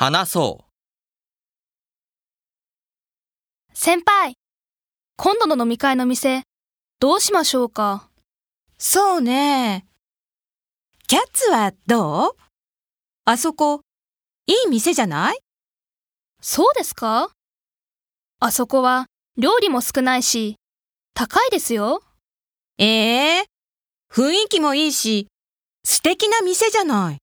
話そう先輩、今度の飲み会の店、どうしましょうか？そうね。キャッツはどう？あそこ、いい店じゃない？そうですか？あそこは料理も少ないし、高いですよ。ええ雰囲気もいいし、素敵な店じゃない。